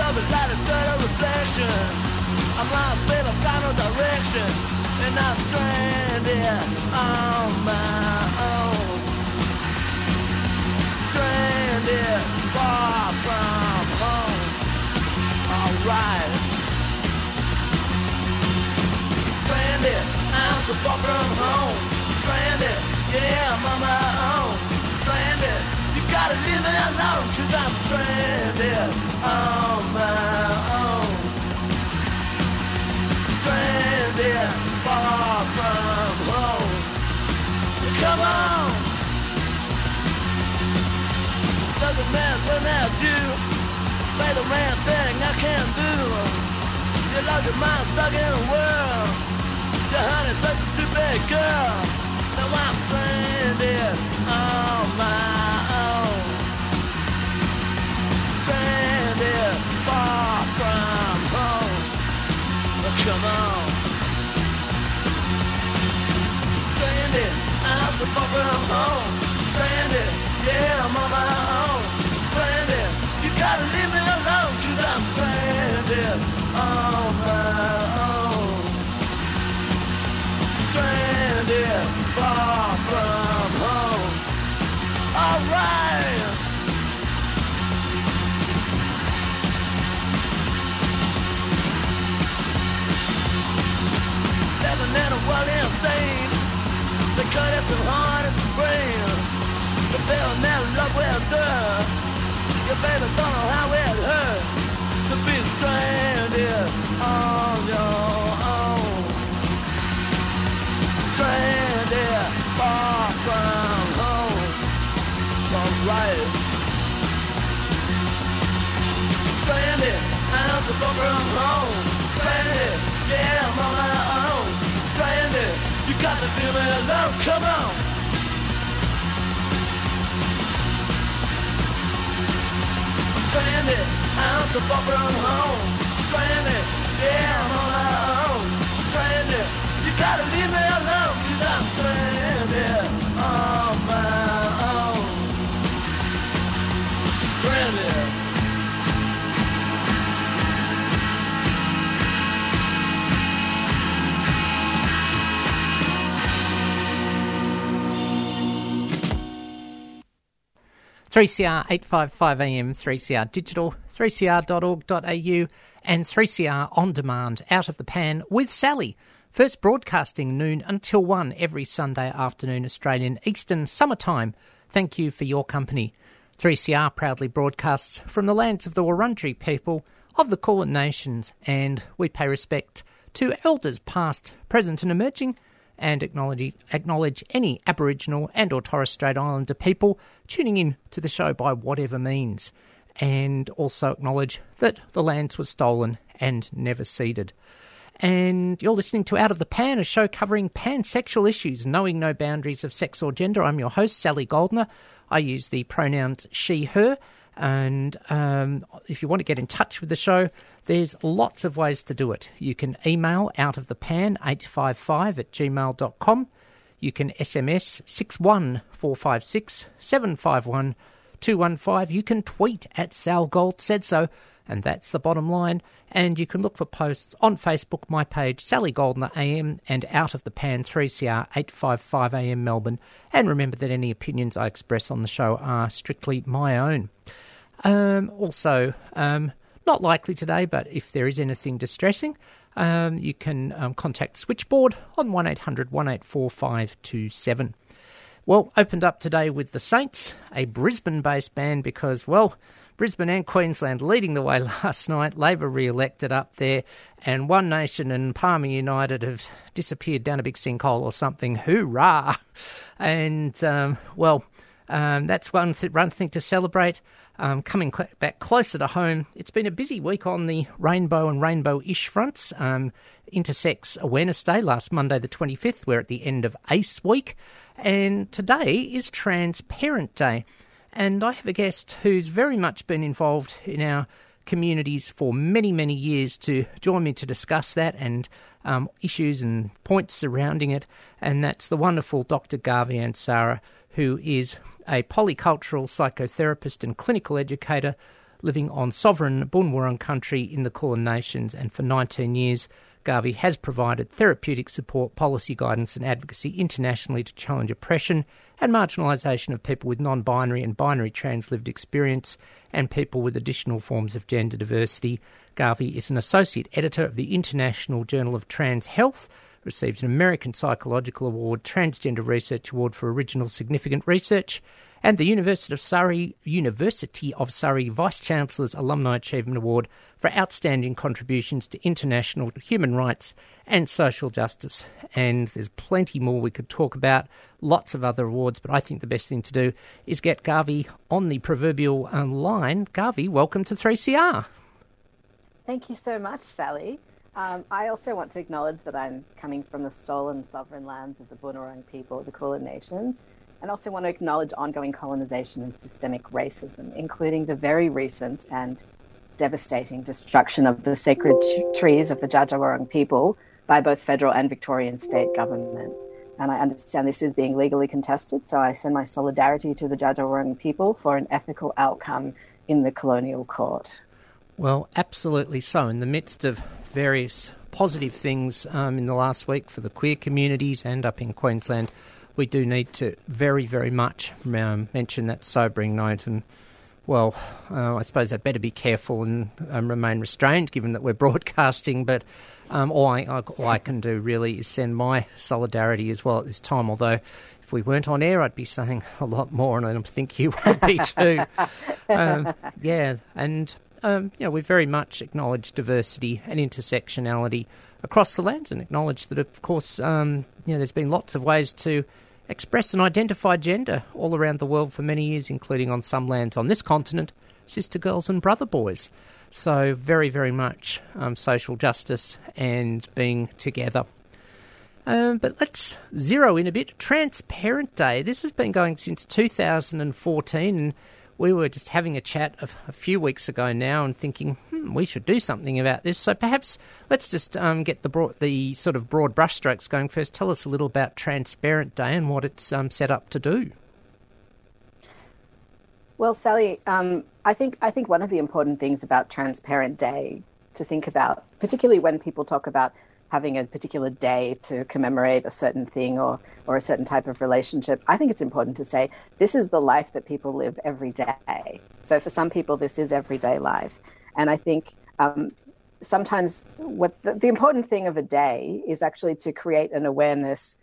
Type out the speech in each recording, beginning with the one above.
But something like a dirty reflection. I'm lost, babe, I've got no direction. And I'm stranded on my own. Stranded far from home. Alright. Stranded, I'm so far from home. Stranded, yeah, I'm on my own. Gotta leave me alone, cause I'm stranded on my own. Stranded, far from home. Come on! Doesn't matter what I do. Play the man thing I can do. You lost your mind stuck in a world. Your honey's such a stupid girl. Now I'm stranded on my far from home. But come on. Stranded, I'm so far from home. Stranded, yeah, I'm on my own. Stranded, you gotta leave me alone, cause I'm stranded on my own. Stranded, far from home. Alright. Insane. The cut is as hard as the brain. The bill never love will do. Your baby don't know how it hurts to be stranded on your own. Stranded far from home. Alright. Stranded, I'm so far from home. Stranded, yeah, to leave me. Come on. Stranded, I'm so far from home. Stranded, yeah, I'm on my own. Stranded, you gotta leave me alone, cause I'm stranded on my own. Stranded. Three CR eight five five AM, three CR digital, three CR.org.au, and three CR on demand out of the pan with Sally. First broadcasting noon until 1 every Sunday afternoon, Australian Eastern Summertime. Thank you for your company. 3CR proudly broadcasts from the lands of the Wurundjeri people of the Kulin Nations, and we pay respect to elders past, present, and emerging, and acknowledge, acknowledge any Aboriginal and or Torres Strait Islander people tuning in to the show by whatever means, and also acknowledge that the lands were stolen and never ceded. And you're listening to Out of the Pan, a show covering pansexual issues, knowing no boundaries of sex or gender. I'm your host, Sally Goldner. I use the pronouns she, her. And um, if you want to get in touch with the show, there's lots of ways to do it. You can email out of the pan 855 at gmail.com. You can SMS 61456 751 215. You can tweet at Sal Gold said so, and that's the bottom line. And you can look for posts on Facebook, my page, Sally Goldner AM, and Out of the Pan 3CR 855 AM Melbourne. And remember that any opinions I express on the show are strictly my own. Um, also, um, not likely today, but if there is anything distressing, um, you can um, contact Switchboard on 1800 184 527. Well, opened up today with the Saints, a Brisbane based band, because, well, Brisbane and Queensland leading the way last night. Labor re elected up there, and One Nation and Palmer United have disappeared down a big sinkhole or something. Hoorah! And, um, well, um, that's one, th- one thing to celebrate. Um, coming cl- back closer to home, it's been a busy week on the rainbow and rainbow ish fronts. Um, Intersex Awareness Day last Monday, the 25th. We're at the end of ACE week, and today is Transparent Day. And I have a guest who's very much been involved in our communities for many, many years to join me to discuss that and um, issues and points surrounding it. And that's the wonderful Dr. Gávi Ansara, who is a polycultural psychotherapist and clinical educator living on sovereign Boon Wurrung country in the Kulin Nations. And for 19 years, Gávi has provided therapeutic support, policy guidance, and advocacy internationally to challenge oppression and marginalisation of people with non binary and binary trans lived experience and people with additional forms of gender diversity. Gávi is an associate editor of the International Journal of Trans Health received an American Psychological Award, Transgender Research Award for Original Significant Research, and the University of Surrey University of Surrey Vice Chancellor's Alumni Achievement Award for outstanding contributions to international human rights and social justice. And there's plenty more we could talk about, lots of other awards, but I think the best thing to do is get Gávi on the proverbial um, line. Gávi, welcome to 3CR. Thank you so much, Sally. Um, I also want to acknowledge that I'm coming from the stolen sovereign lands of the Bunurong people the Kulin Nations, and also want to acknowledge ongoing colonization and systemic racism, including the very recent and devastating destruction of the sacred trees of the Dja people by both federal and Victorian state government. And I understand this is being legally contested, so I send my solidarity to the Dja people for an ethical outcome in the colonial court. Well, absolutely so. In the midst of various positive things um, in the last week for the queer communities and up in Queensland, we do need to very, very much um, mention that sobering note. And, well, uh, I suppose I'd better be careful and um, remain restrained given that we're broadcasting. But um, all, I, all I can do really is send my solidarity as well at this time, although if we weren't on air, I'd be saying a lot more, and I think you would be too. um, yeah, and um, you know, we very much acknowledge diversity and intersectionality across the lands and acknowledge that, of course, um, you know, there's been lots of ways to express and identify gender all around the world for many years, including on some lands on this continent, sister girls and brother boys. So, very, very much um, social justice and being together. Um, but let's zero in a bit. Transparent Day. This has been going since 2014, and we were just having a chat a, a few weeks ago now and thinking hmm, we should do something about this. So perhaps let's just um, get the broad, the sort of broad brushstrokes going first. Tell us a little about Transparent Day and what it's um, set up to do. Well, Sally, um, I think I think one of the important things about Transparent Day to think about, particularly when people talk about having a particular day to commemorate a certain thing or, or a certain type of relationship, I think it's important to say this is the life that people live every day. So for some people, this is everyday life. And I think um, sometimes what the, the important thing of a day is actually to create an awareness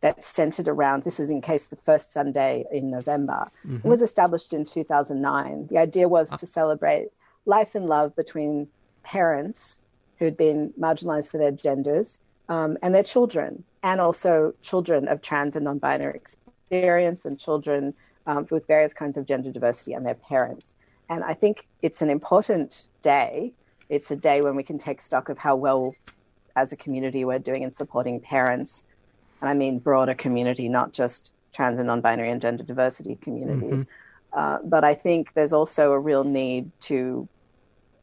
that's centered around this is in case the first Sunday in November. Mm-hmm. It was established in 2009. The idea was to celebrate life and love between parents who'd been marginalized for their genders um, and their children, and also children of trans and non binary experience and children um, with various kinds of gender diversity and their parents. And I think it's an important day. It's a day when we can take stock of how well, as a community, we're doing in supporting parents. And I mean broader community, not just trans and non binary and gender diversity communities. Mm-hmm. Uh, but I think there's also a real need to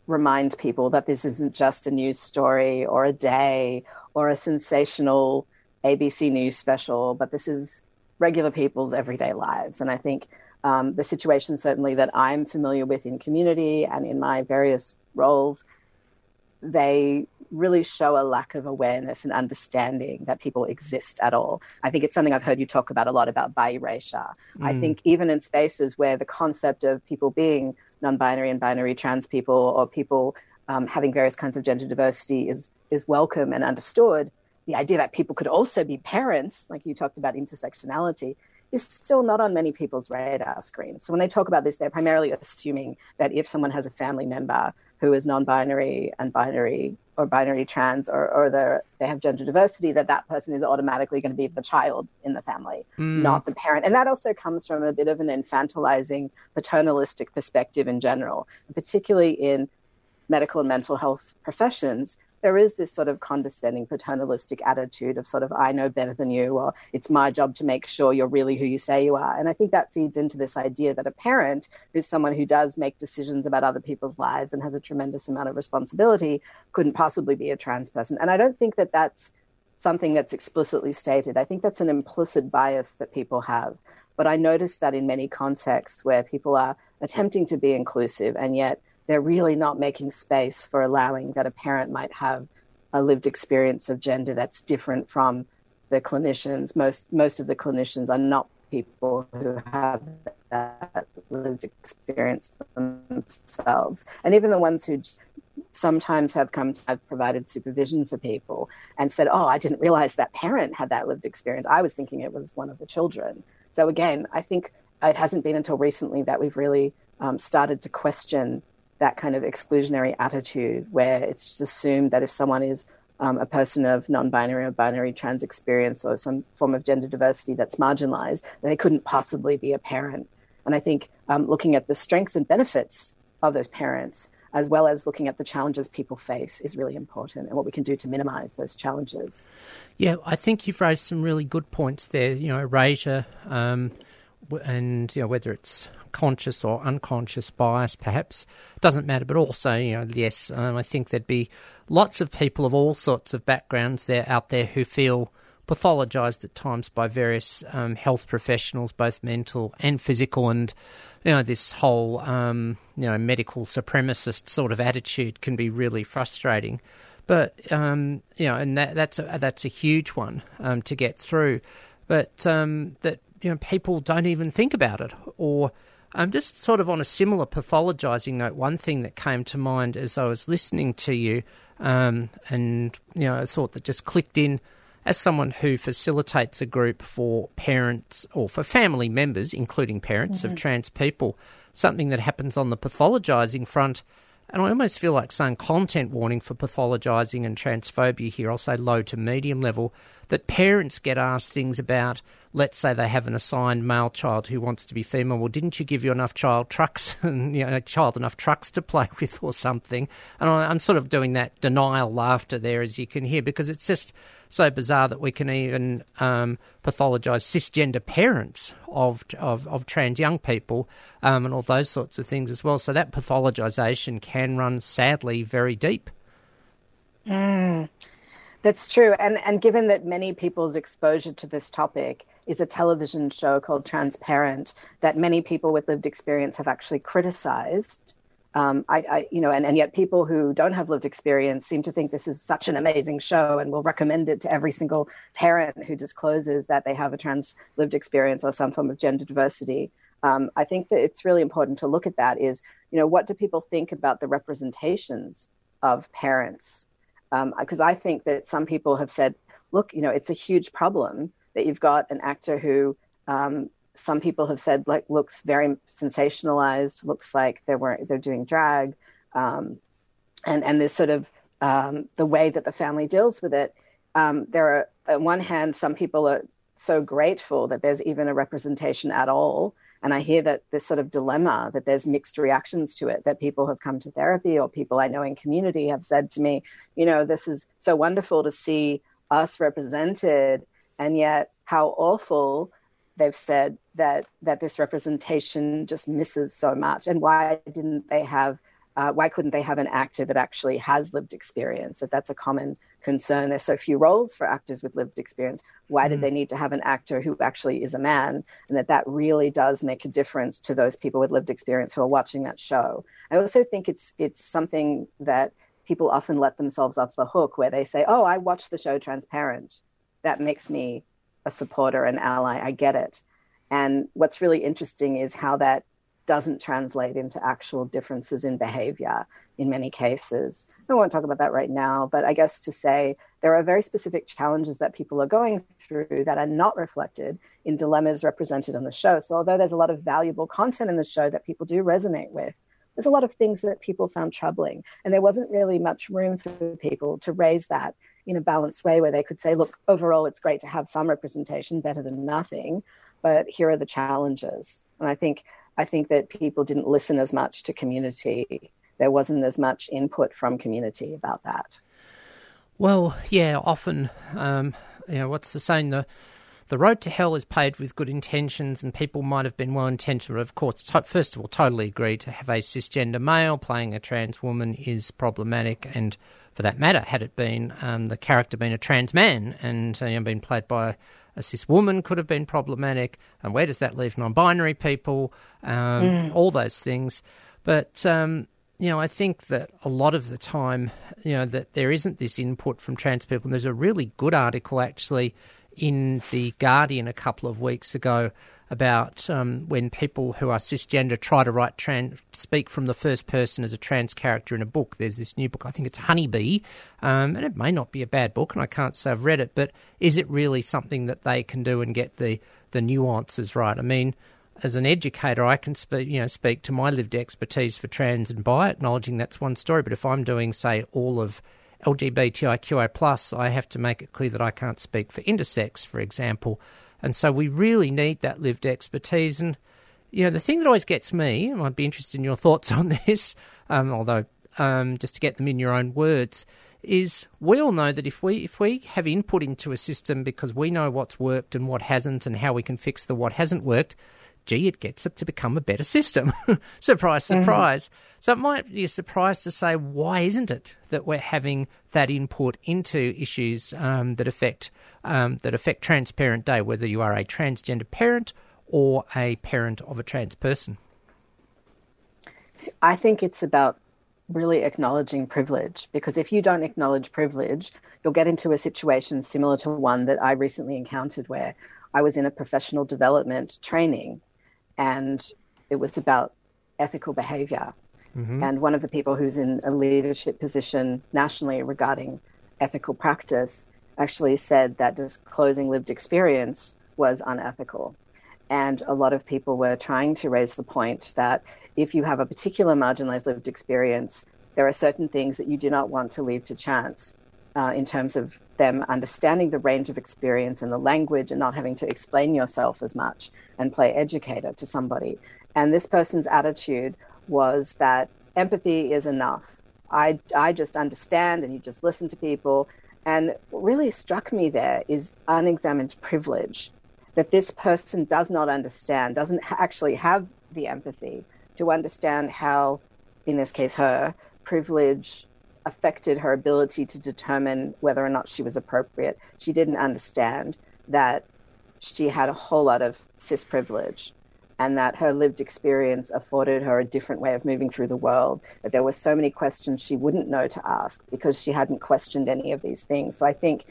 remind people that this isn't just a news story or a day or a sensational ABC News special, but this is regular people's everyday lives. And I think um, the situation, certainly, that I'm familiar with in community and in my various roles, they really show a lack of awareness and understanding that people exist at all. I think it's something I've heard you talk about a lot about bi erasure. Mm. I think even in spaces where the concept of people being non binary and binary trans people or people um, having various kinds of gender diversity is, is welcome and understood, the idea that people could also be parents, like you talked about intersectionality, is still not on many people's radar screen. So when they talk about this, they're primarily assuming that if someone has a family member who is non-binary and binary or binary trans or, or they have gender diversity, that that person is automatically going to be the child in the family, mm. not the parent. And that also comes from a bit of an infantilizing, paternalistic perspective in general, particularly in medical and mental health professions there is this sort of condescending paternalistic attitude of sort of i know better than you or it's my job to make sure you're really who you say you are. And i think that feeds into this idea that a parent who's someone who does make decisions about other people's lives and has a tremendous amount of responsibility couldn't possibly be a trans person. And i don't think that that's something that's explicitly stated. I think that's an implicit bias that people have. But i notice that in many contexts where people are attempting to be inclusive and yet they're really not making space for allowing that a parent might have a lived experience of gender that's different from the clinicians. Most most of the clinicians are not people who have that lived experience themselves, and even the ones who sometimes have come to have provided supervision for people and said, "Oh, I didn't realize that parent had that lived experience. I was thinking it was one of the children." So again, I think it hasn't been until recently that we've really um, started to question that kind of exclusionary attitude where it's just assumed that if someone is um, a person of non-binary or binary trans experience or some form of gender diversity that's marginalized, they couldn't possibly be a parent. And I think um, looking at the strengths and benefits of those parents, as well as looking at the challenges people face, is really important and what we can do to minimize those challenges. Yeah, I think you've raised some really good points there. You know, erasure um, and you know whether it's conscious or unconscious bias, perhaps doesn't matter. But also, you know, yes, um, I think there'd be lots of people of all sorts of backgrounds there out there who feel pathologized at times by various um, health professionals, both mental and physical, and you know this whole um, you know medical supremacist sort of attitude can be really frustrating. But um, you know, and that, that's a, that's a huge one um, to get through. But um, that you know people don't even think about it, or um, just sort of on a similar pathologizing note, one thing that came to mind as I was listening to you, um, and you know, I thought that just clicked in as someone who facilitates a group for parents or for family members, including parents mm-hmm. of trans people, something that happens on the pathologizing front and I almost feel like saying content warning for pathologising and transphobia here. I'll say low to medium level. That parents get asked things about, let's say they have an assigned male child who wants to be female. Well, didn't you give your enough child trucks and you know, child enough trucks to play with or something? And I'm sort of doing that denial laughter there, as you can hear, because it's just so bizarre that we can even um, pathologise cisgender parents of, of, of trans young people um, and all those sorts of things as well. So that pathologisation can run sadly very deep. Mm, that's true. And, and given that many people's exposure to this topic is a television show called Transparent that many people with lived experience have actually criticized um, I, I, you know, and, and yet people who don't have lived experience seem to think this is such an amazing show and will recommend it to every single parent who discloses that they have a trans lived experience or some form of gender diversity. Um, I think that it's really important to look at that is, you know, what do people think about the representations of parents? Because um, I think that some people have said, look, you know, it's a huge problem that you've got an actor who um, some people have said like looks very sensationalized, looks like they were they're doing drag. Um, and and this sort of um, the way that the family deals with it. Um, there are, on one hand, some people are so grateful that there's even a representation at all. And I hear that this sort of dilemma that there's mixed reactions to it, that people have come to therapy or people I know in community have said to me, you know, this is so wonderful to see us represented. And yet, how awful they've said that that this representation just misses so much. And why didn't they have uh, why couldn't they have an actor that actually has lived experience? That that's a common concern. There's so few roles for actors with lived experience. Why mm. did they need to have an actor who actually is a man? And that that really does make a difference to those people with lived experience who are watching that show. I also think it's it's something that people often let themselves off the hook where they say, "Oh, I watched the show Transparent. That makes me a supporter, an ally. I get it." And what's really interesting is how that doesn't translate into actual differences in behavior in many cases. I won't talk about that right now, but I guess to say there are very specific challenges that people are going through that are not reflected in dilemmas represented on the show. So, although there's a lot of valuable content in the show that people do resonate with, there's a lot of things that people found troubling. And there wasn't really much room for people to raise that in a balanced way where they could say, look, overall, it's great to have some representation, better than nothing, but here are the challenges. And I think I think that people didn't listen as much to community. There wasn't as much input from community about that. Well, yeah, often, um, you know, what's the saying? The the road to hell is paved with good intentions, and people might have been well intentioned. Of course, first of all, totally agree to have a cisgender male playing a trans woman is problematic, and for that matter, had it been um, the character been a trans man and uh, you know, been played by a cis woman could have been problematic. And where does that leave non binary people? Um, mm. All those things. But, um, you know, I think that a lot of the time, you know, that there isn't this input from trans people. And there's a really good article actually in The Guardian a couple of weeks ago about um, when people who are cisgender try to write trans, speak from the first person as a trans character in a book. There's this new book, I think it's Honeybee, um, and it may not be a bad book, and I can't say I've read it, but is it really something that they can do and get the the nuances right? I mean. As an educator, I can speak, you know, speak to my lived expertise for trans and bi, acknowledging that's one story. But if I'm doing, say, all of LGBTIQA plus, I have to make it clear that I can't speak for intersex, for example. And so we really need that lived expertise. And, you know, the thing that always gets me, and I'd be interested in your thoughts on this, um, although um, just to get them in your own words, is we all know that if we if we have input into a system because we know what's worked and what hasn't and how we can fix the what hasn't worked, gee, it gets it to become a better system. surprise, surprise. Mm-hmm. So it might be a surprise to say, why isn't it that we're having that input into issues um, that affect um, that affect Transparent Day, whether you are a transgender parent or a parent of a trans person? I think it's about really acknowledging privilege because if you don't acknowledge privilege, you'll get into a situation similar to one that I recently encountered where I was in a professional development training and it was about ethical behavior. Mm-hmm. And one of the people who's in a leadership position nationally regarding ethical practice actually said that disclosing lived experience was unethical. And a lot of people were trying to raise the point that if you have a particular marginalized lived experience, there are certain things that you do not want to leave to chance uh, in terms of them understanding the range of experience and the language and not having to explain yourself as much and play educator to somebody. And this person's attitude was that empathy is enough. I, I just understand and you just listen to people. And what really struck me there is unexamined privilege that this person does not understand, doesn't actually have the empathy to understand how, in this case, her privilege affected her ability to determine whether or not she was appropriate. She didn't understand that she had a whole lot of cis privilege and that her lived experience afforded her a different way of moving through the world, that there were so many questions she wouldn't know to ask because she hadn't questioned any of these things. So I think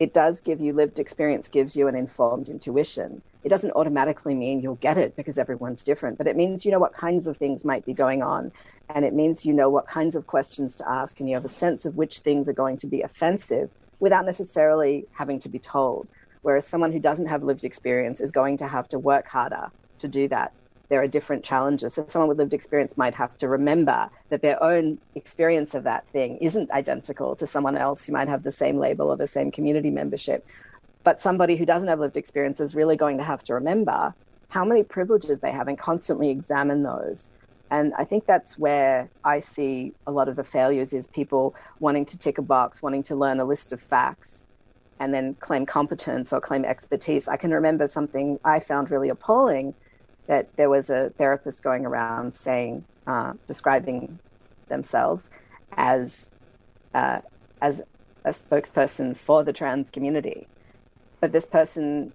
it does give you lived experience gives you an informed intuition. It doesn't automatically mean you'll get it because everyone's different, but it means you know what kinds of things might be going on and it means you know what kinds of questions to ask and you have a sense of which things are going to be offensive without necessarily having to be told. Whereas someone who doesn't have lived experience is going to have to work harder to do that there are different challenges. So someone with lived experience might have to remember that their own experience of that thing isn't identical to someone else who might have the same label or the same community membership. But somebody who doesn't have lived experience is really going to have to remember how many privileges they have and constantly examine those. And I think that's where I see a lot of the failures is people wanting to tick a box, wanting to learn a list of facts and then claim competence or claim expertise. I can remember something I found really appalling that there was a therapist going around saying, uh, describing themselves as uh, as a spokesperson for the trans community, but this person.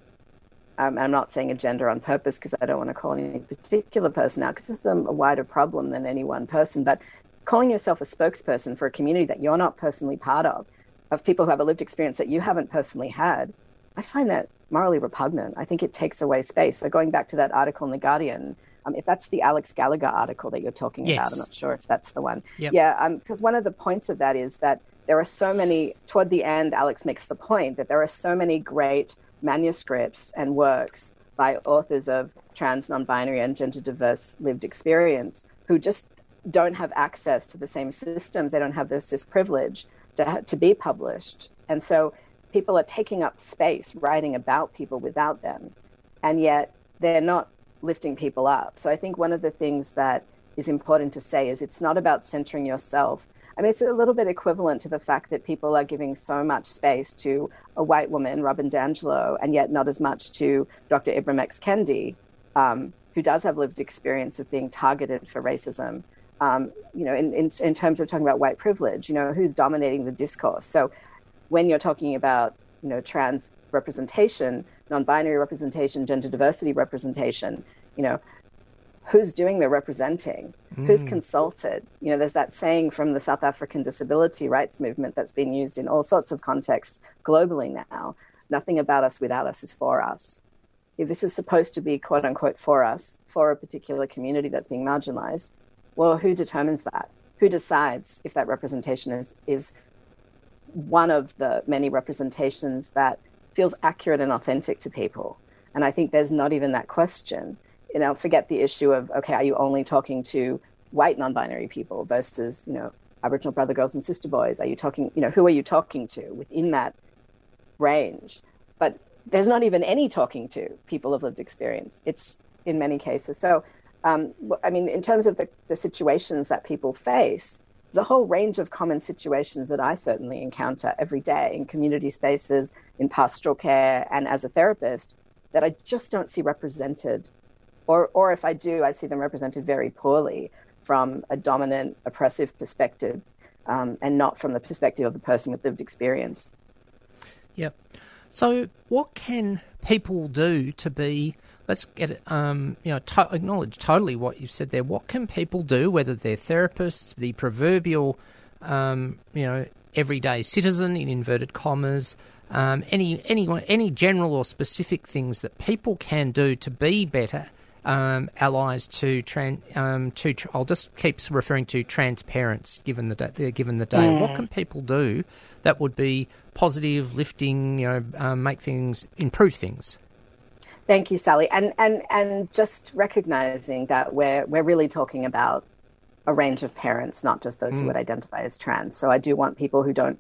Um, I'm not saying a gender on purpose because I don't want to call any particular person out because this is a, a wider problem than any one person. But calling yourself a spokesperson for a community that you're not personally part of, of people who have a lived experience that you haven't personally had, I find that morally repugnant. I think it takes away space. So going back to that article in the Guardian, um, if that's the Alex Gallagher article that you're talking yes. about, I'm not sure if that's the one. Yep. Yeah, because um, one of the points of that is that there are so many. Toward the end, Alex makes the point that there are so many great manuscripts and works by authors of trans, non-binary, and gender-diverse lived experience who just don't have access to the same systems. They don't have this, this privilege to, to be published, and so people are taking up space writing about people without them, and yet they're not lifting people up. So I think one of the things that is important to say is it's not about centering yourself. I mean, it's a little bit equivalent to the fact that people are giving so much space to a white woman, Robin DiAngelo, and yet not as much to Dr. Ibram X. Kendi, um, who does have lived experience of being targeted for racism. Um, you know, in, in, in terms of talking about white privilege, you know, who's dominating the discourse. So when you're talking about you know trans representation, non-binary representation, gender diversity representation, you know, who's doing the representing, mm. who's consulted. You know, there's that saying from the South African disability rights movement that's been used in all sorts of contexts globally now. Nothing about us without us is for us. If this is supposed to be quote unquote for us, for a particular community that's being marginalized, well, who determines that? Who decides if that representation is, is one of the many representations that feels accurate and authentic to people. And I think there's not even that question. You know, forget the issue of okay, are you only talking to white non-binary people versus you know Aboriginal brother girls and sister boys? Are you talking you know who are you talking to within that range? But there's not even any talking to people of lived experience. It's in many cases. So, um, I mean, in terms of the, the situations that people face, there's a whole range of common situations that I certainly encounter every day in community spaces, in pastoral care, and as a therapist that I just don't see represented. Or, or if I do, I see them represented very poorly from a dominant, oppressive perspective um, and not from the perspective of the person with lived experience. Yep. So, what can people do to be let's get um, you know, to- acknowledge totally what you've said there. What can people do, whether they're therapists, the proverbial, um, you know, everyday citizen in inverted commas, um, any any any general or specific things that people can do to be better um, allies to tran- um, to tr- I'll just keep referring to transparents given the day, given the day. What can people do that would be positive, lifting, you know, um, make things improve things? Thank you, Sally. And and and just recognizing that we're we're really talking about a range of parents, not just those mm. who would identify as trans. So I do want people who don't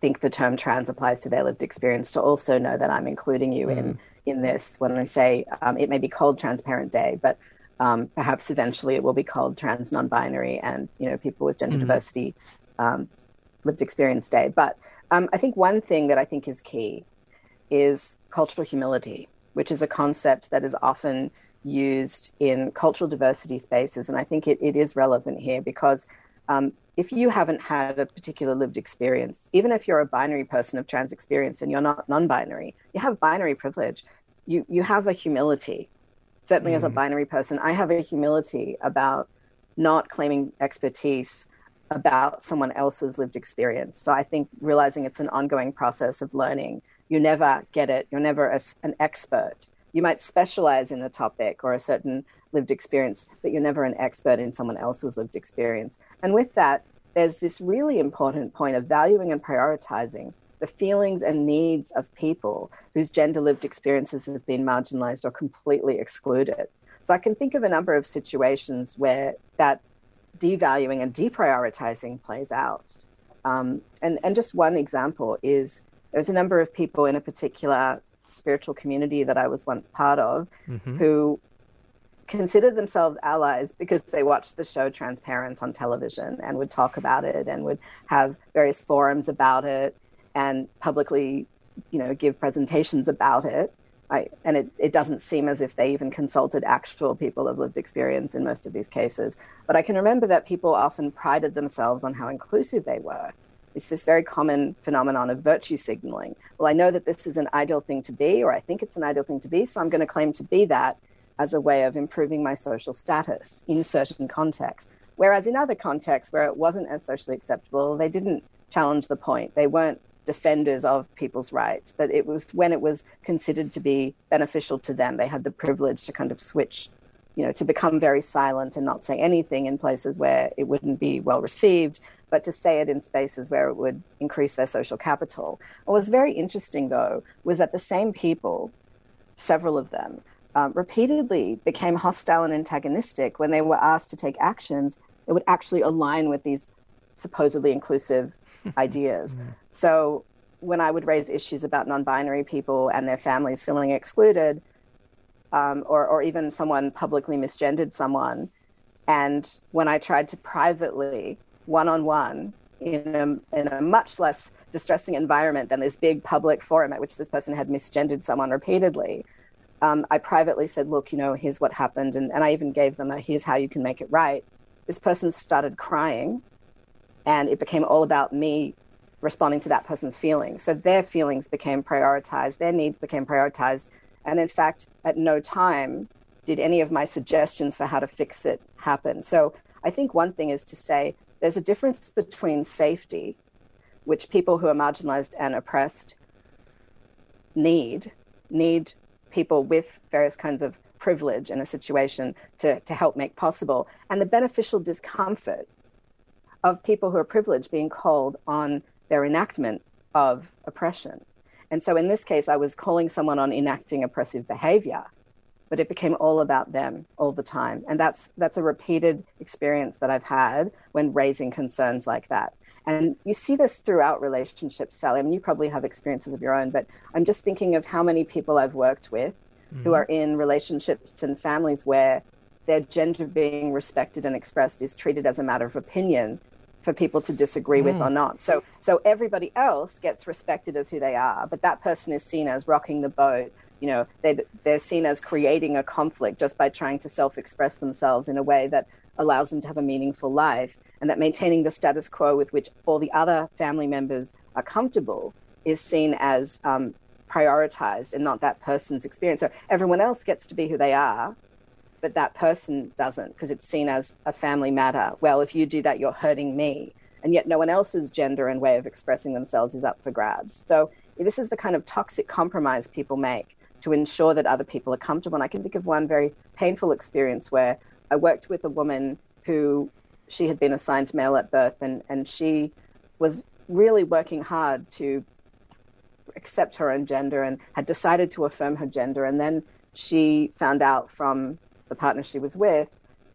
think the term trans applies to their lived experience to also know that I'm including you mm. in in this when I say um, it may be called Transparent Day, but um, perhaps eventually it will be called Trans Non-Binary and you know people with gender mm. diversity um, lived experience day. But um, I think one thing that I think is key is cultural humility which is a concept that is often used in cultural diversity spaces. And I think it, it is relevant here because um, if you haven't had a particular lived experience, even if you're a binary person of trans experience and you're not non binary, you have binary privilege. You, you have a humility. Certainly, mm. as a mm. binary person, I have a humility about not claiming expertise about someone else's lived experience. So I think realizing it's an ongoing process of learning you never get it. You're never a, an expert. You might specialize in a topic or a certain lived experience, but you're never an expert in someone else's lived experience. And with that, there's this really important point of valuing and prioritizing the feelings and needs of people whose gender lived experiences have been marginalized or completely excluded. So I can think of a number of situations where that devaluing and deprioritizing plays out. Um, and, and just one example is there's a number of people in a particular spiritual community that I was once part of mm-hmm. who considered themselves allies because they watched the show Transparent on television and would talk about it and would have various forums about it and publicly, you know, give presentations about it. I, and it, it doesn't seem as if they even consulted actual people of lived experience in most of these cases. But I can remember that people often prided themselves on how inclusive they were. It's this very common phenomenon of virtue signaling. Well, I know that this is an ideal thing to be, or I think it's an ideal thing to be, so I'm going to claim to be that as a way of improving my social status in certain contexts. Whereas in other contexts where it wasn't as socially acceptable, they didn't challenge the point. They weren't defenders of people's rights, but it was when it was considered to be beneficial to them. They had the privilege to kind of switch, you know, to become very silent and not say anything in places where it wouldn't be well received, but to say it in spaces where it would increase their social capital. What was very interesting, though, was that the same people, several of them, um, repeatedly became hostile and antagonistic when they were asked to take actions that would actually align with these supposedly inclusive ideas. Mm. So when I would raise issues about non-binary people and their families feeling excluded, um, or, or even someone publicly misgendered someone, and when I tried to privately, one-on-one, in a, in a much less distressing environment than this big public forum at which this person had misgendered someone repeatedly, um, I privately said, look, you know, here's what happened. And, and I even gave them a here's how you can make it right. This person started crying and it became all about me responding to that person's feelings. So their feelings became prioritized, their needs became prioritized. And in fact, at no time did any of my suggestions for how to fix it happen. So I think one thing is to say there's a difference between safety, which people who are marginalized and oppressed need, need people with various kinds of privilege in a situation to, to help make possible, and the beneficial discomfort of people who are privileged being called on their enactment of oppression. And so in this case, I was calling someone on enacting oppressive behavior, but it became all about them all the time. And that's, that's a repeated experience that I've had when raising concerns like that. And you see this throughout relationships, Sally. I mean, you probably have experiences of your own, but I'm just thinking of how many people I've worked with mm-hmm. who are in relationships and families where their gender being respected and expressed is treated as a matter of opinion for people to disagree mm. with or not. So so everybody else gets respected as who they are, but that person is seen as rocking the boat. You know, they they're seen as creating a conflict just by trying to self-express themselves in a way that allows them to have a meaningful life, and that maintaining the status quo with which all the other family members are comfortable is seen as um, prioritized and not that person's experience. So everyone else gets to be who they are, but that person doesn't because it's seen as a family matter. Well, if you do that, you're hurting me. And yet no one else's gender and way of expressing themselves is up for grabs. So this is the kind of toxic compromise people make to ensure that other people are comfortable. And I can think of one very painful experience where I worked with a woman who she had been assigned male at birth and, and she was really working hard to accept her own gender and had decided to affirm her gender. And then she found out from the partner she was with,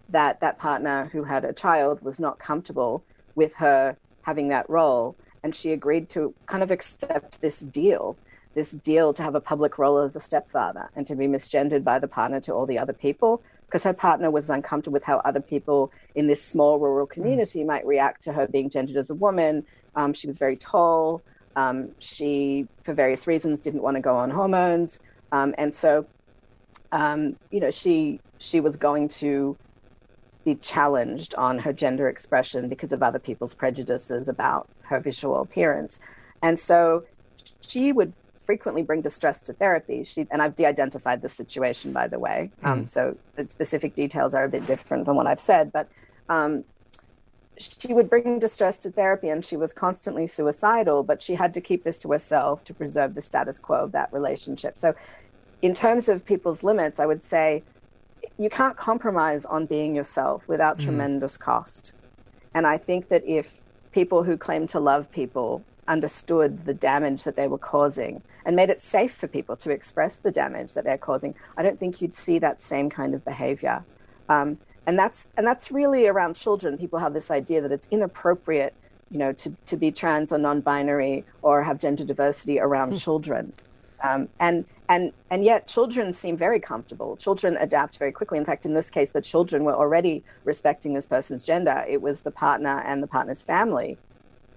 that that partner who had a child was not comfortable with her having that role. And she agreed to kind of accept this deal, this deal to have a public role as a stepfather and to be misgendered by the partner to all the other people because her partner was uncomfortable with how other people in this small rural community mm. might react to her being gendered as a woman. Um, she was very tall. Um, she, for various reasons, didn't want to go on hormones. Um, and so, um, you know, she she was going to be challenged on her gender expression because of other people's prejudices about her visual appearance. And so she would frequently bring distress to therapy. She and I've de-identified the situation, by the way. Mm. Um, so the specific details are a bit different from what I've said, but um, she would bring distress to therapy, and she was constantly suicidal. But she had to keep this to herself to preserve the status quo of that relationship. So, in terms of people's limits, I would say you can't compromise on being yourself without mm. tremendous cost. And I think that if people who claim to love people understood the damage that they were causing and made it safe for people to express the damage that they're causing, I don't think you'd see that same kind of behavior. Um, and that's and that's really around children. People have this idea that it's inappropriate, you know, to, to be trans or non-binary or have gender diversity around hmm. children. Um, and and and yet children seem very comfortable. Children adapt very quickly. In fact, in this case, the children were already respecting this person's gender. It was the partner and the partner's family,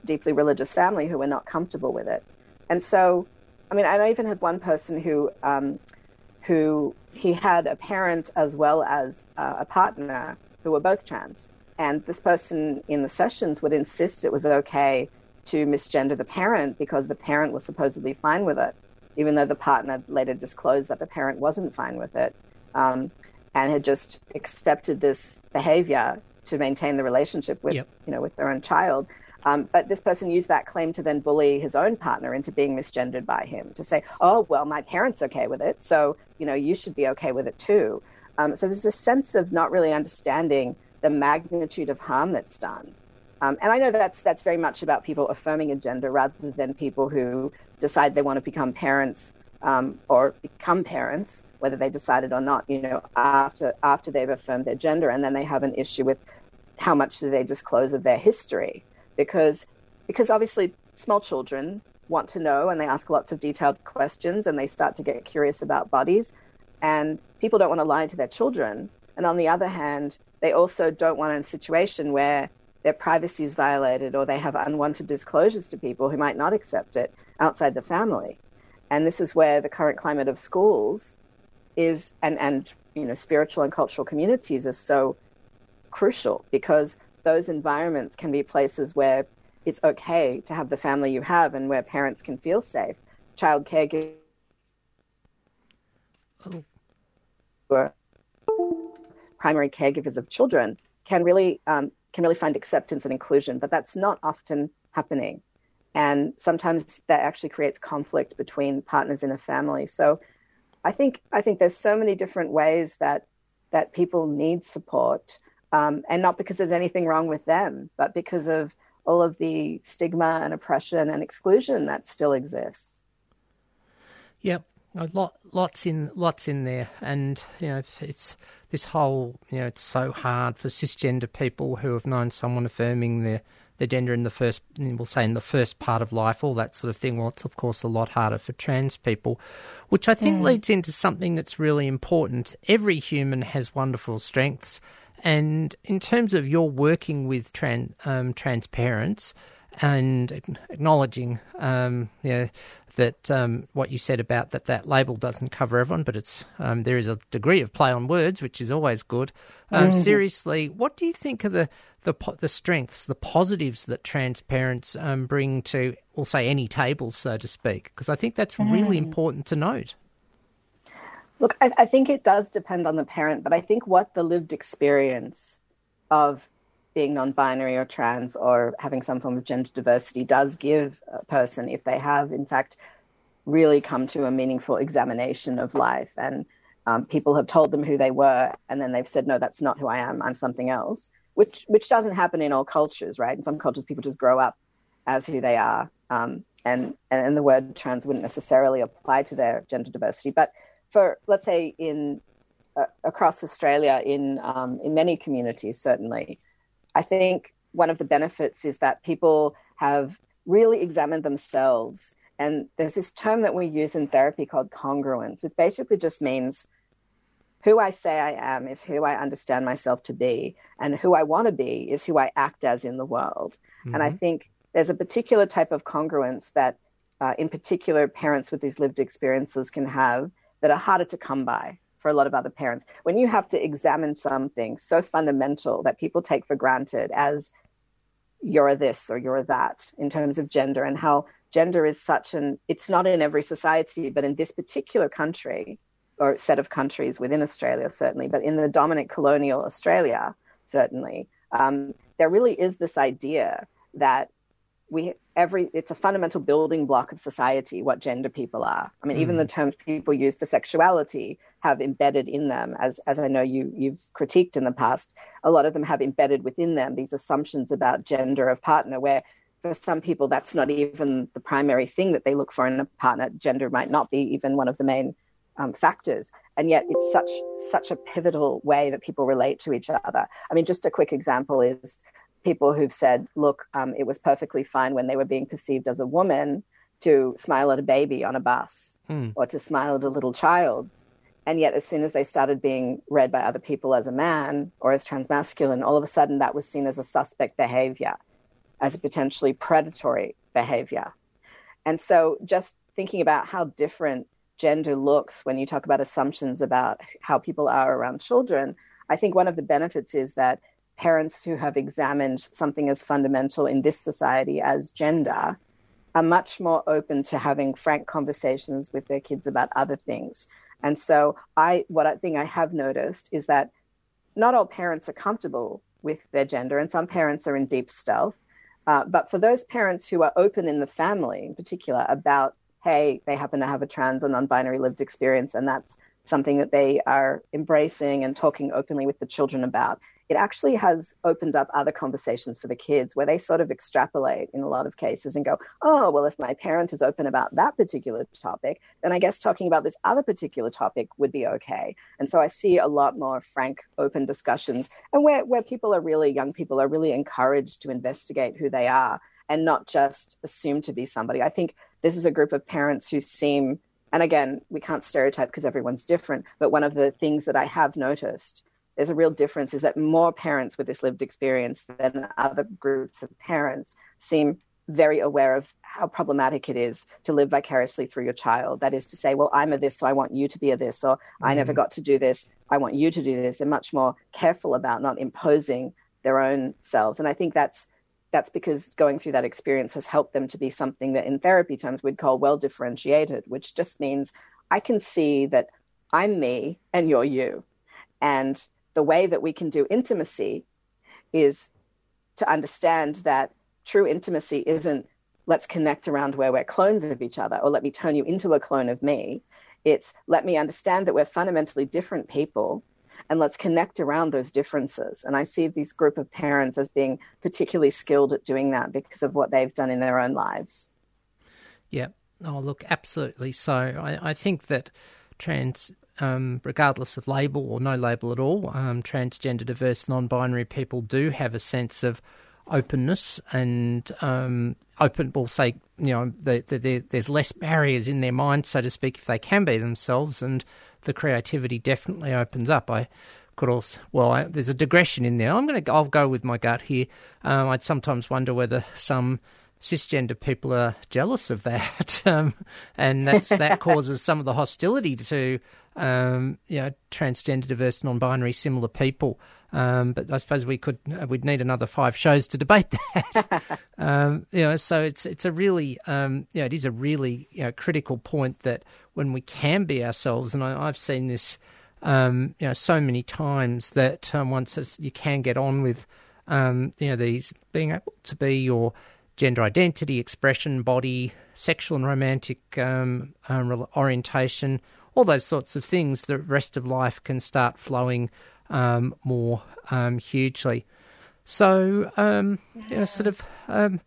deeply religious family, who were not comfortable with it. And so, I mean, I even had one person who um, who he had a parent as well as uh, a partner who were both trans. And this person in the sessions would insist it was okay to misgender the parent because the parent was supposedly fine with it even though the partner later disclosed that the parent wasn't fine with it um, and had just accepted this behavior to maintain the relationship with yep. you know with their own child. Um, but this person used that claim to then bully his own partner into being misgendered by him to say, "Oh, well, my parents okay with it, so you know you should be okay with it too." Um, so there's a sense of not really understanding the magnitude of harm that's done. Um, and I know that's that's very much about people affirming a gender rather than people who decide they want to become parents um, or become parents, whether they decided or not, you know, after after they've affirmed their gender, and then they have an issue with how much do they disclose of their history, because because obviously small children want to know and they ask lots of detailed questions and they start to get curious about bodies, and people don't want to lie to their children, and on the other hand, they also don't want a situation where their privacy is violated or they have unwanted disclosures to people who might not accept it outside the family. And this is where the current climate of schools is and, and you know spiritual and cultural communities is so crucial because those environments can be places where it's okay to have the family you have and where parents can feel safe. Child caregivers oh. primary caregivers of children can really um, can really find acceptance and inclusion, but that's not often happening. And sometimes that actually creates conflict between partners in a family. So I think I think there's so many different ways that that people need support, um, and not because there's anything wrong with them, but because of all of the stigma and oppression and exclusion that still exists. Yep, lot, lots in, lots in there, and you know, it's this whole, you know, it's so hard for cisgender people who have known someone affirming their their gender in the first, we'll say in the first part of life, all that sort of thing. Well, it's of course a lot harder for trans people, which I think mm. leads into something that's really important. Every human has wonderful strengths, and in terms of your working with trans um, trans parents and acknowledging, um, know, that um, what you said about that that label doesn't cover everyone, but it's um, there is a degree of play on words, which is always good. Um, mm-hmm. Seriously, what do you think of the the the strengths, the positives that trans parents um, bring to, we'll say, any table, so to speak? Because I think that's mm. really important to note. Look, I, I think it does depend on the parent, but I think what the lived experience of being non-binary or trans or having some form of gender diversity does give a person if they have in fact really come to a meaningful examination of life. And um, people have told them who they were and then they've said no that's not who i am. I'm something else which which doesn't happen in all cultures right? In some cultures people just grow up as who they are. Um, and, and the word trans wouldn't necessarily apply to their gender diversity. But for let's say in uh, across australia in um, in many communities certainly I think one of the benefits is that people have really examined themselves. And there's this term that we use in therapy called congruence, which basically just means who I say I am is who I understand myself to be, and who I want to be is who I act as in the world. Mm-hmm. And I mm-hmm. think there's a particular type of congruence that, uh, in particular, parents with these lived experiences can have that are harder to come by for a lot of other parents. When you have to examine something so fundamental that people take for granted as you're this or you're that in terms of gender and how gender is such an it's not in every society but in this particular country or set of countries within australia certainly but in the dominant colonial australia certainly um, there really is this idea that we every it's a fundamental building block of society what gender people are i mean mm. even the terms people use for sexuality have embedded in them as as i know you you've critiqued in the past a lot of them have embedded within them these assumptions about gender of partner where for some people, that's not even the primary thing that they look for in a partner. Gender might not be even one of the main um, factors, and yet it's such such a pivotal way that people relate to each other. I mean, just a quick example is people who've said, "Look, um, it was perfectly fine when they were being perceived as a woman to smile at a baby on a bus Hmm. or to smile at a little child." And yet, as soon as they started being read by other people as a man or as transmasculine, all of a sudden that was seen as a suspect behavior, as a potentially predatory behavior. And so, just thinking about how different gender looks when you talk about assumptions about how people are around children, I think one of the benefits is that parents who have examined something as fundamental in this society as gender are much more open to having frank conversations with their kids about other things. And so, I what I think I have noticed is that not all parents are comfortable with their gender, and some parents are in deep stealth. Uh, but for those parents who are open in the family, in particular, about hey, they happen to have a trans or non-binary lived experience, and that's something that they are embracing and talking openly with the children about. It actually has opened up other conversations for the kids where they sort of extrapolate in a lot of cases and go, oh, well, if my parent is open about that particular topic, then I guess talking about this other particular topic would be okay. And so I see a lot more frank, open discussions and where, where people are really, young people are really encouraged to investigate who they are and not just assume to be somebody. I think this is a group of parents who seem, and again, we can't stereotype because everyone's different, but one of the things that I have noticed there's a real difference is that more parents with this lived experience than other groups of parents seem very aware of how problematic it is to live vicariously through your child. That is to say, well, I'm a this, so I want you to be a this, or I never mm-hmm. got to do this, I want you to do this. They're much more careful about not imposing their own selves. And I think that's that's because going through that experience has helped them to be something that in therapy terms we'd call well differentiated, which just means I can see that I'm me and you're you. And the way that we can do intimacy is to understand that true intimacy isn't let's connect around where we're clones of each other or let me turn you into a clone of me. It's let me understand that we're fundamentally different people and let's connect around those differences. And I see this group of parents as being particularly skilled at doing that because of what they've done in their own lives. Yeah. Oh, look, absolutely. So I, I think that trans, um, regardless of label or no label at all, um, transgender, diverse, non binary people do have a sense of openness and um, open, we'll say, you know, the, the, the, there's less barriers in their mind, so to speak, if they can be themselves, and the creativity definitely opens up. I could also, well, I, there's a digression in there. I'm going to, I'll go with my gut here. Um, I'd sometimes wonder whether some cisgender people are jealous of that, um, and that's that causes some of the hostility to um, you know transgender, diverse, non-binary, similar people. Um, but I suppose we could uh, we'd need another five shows to debate that. um, you know, so it's it's a really um, you know, it is a really you know, critical point that when we can be ourselves, and I, I've seen this um, you know so many times that um, once you can get on with um, you know these being able to be your gender identity, expression, body, sexual and romantic um, um, orientation, all those sorts of things, the rest of life can start flowing um, more um, hugely. So, um, you know, sort of, um,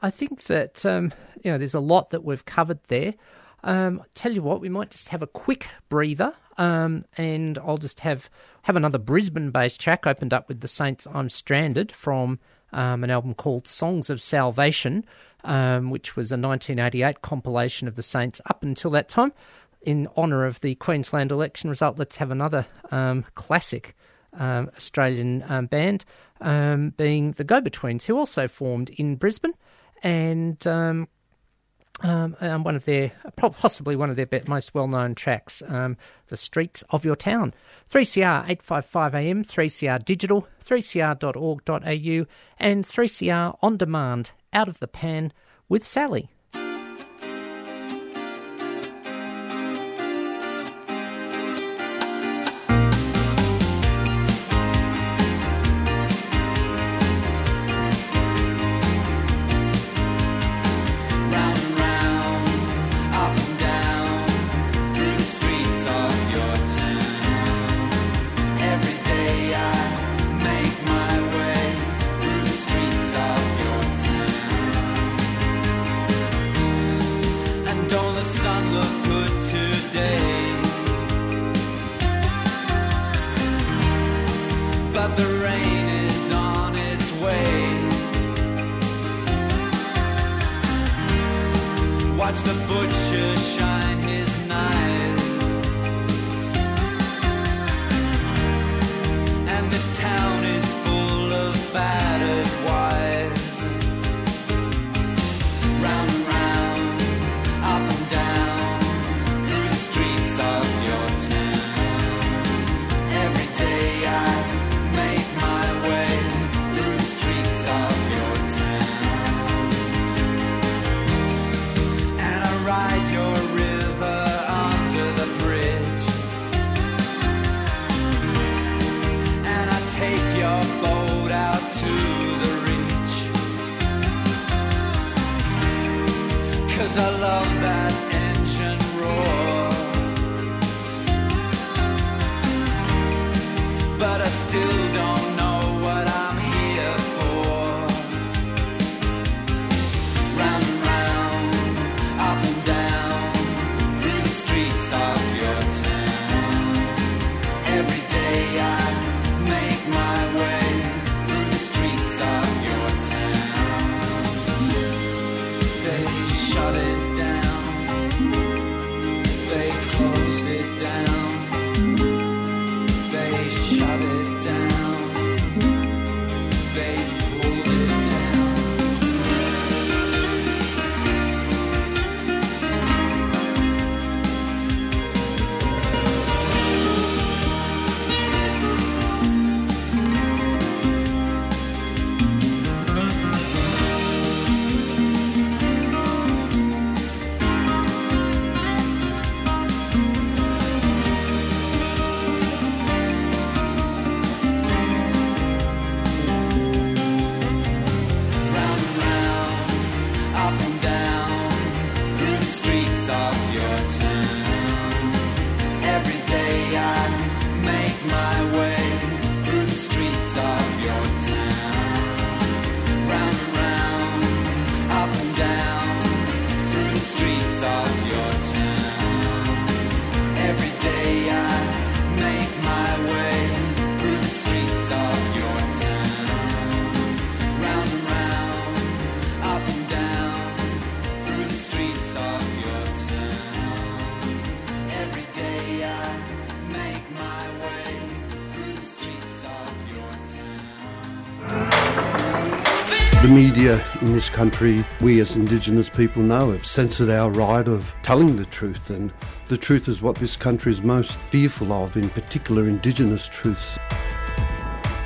I think that you know, there's a lot that we've covered there. Tell you what, we might just have a quick breather, and I'll just have have another Brisbane-based track opened up with the Saints. I'm stranded from um, an album called Songs of Salvation, um, which was a 1988 compilation of the Saints up until that time. In honour of the Queensland election result, let's have another um, classic um, Australian um, band, um, being the Go Betweens, who also formed in Brisbane, and um, and one of their possibly one of their most well known tracks, um, "The Streets of Your Town." 3CR 855 AM, 3CR Digital, 3cr.org.au, and 3CR on demand. Out of the pan with Sally. In this country, we as Indigenous people know, have censored our right of telling the truth, and the truth is what this country is most fearful of, in particular Indigenous truths.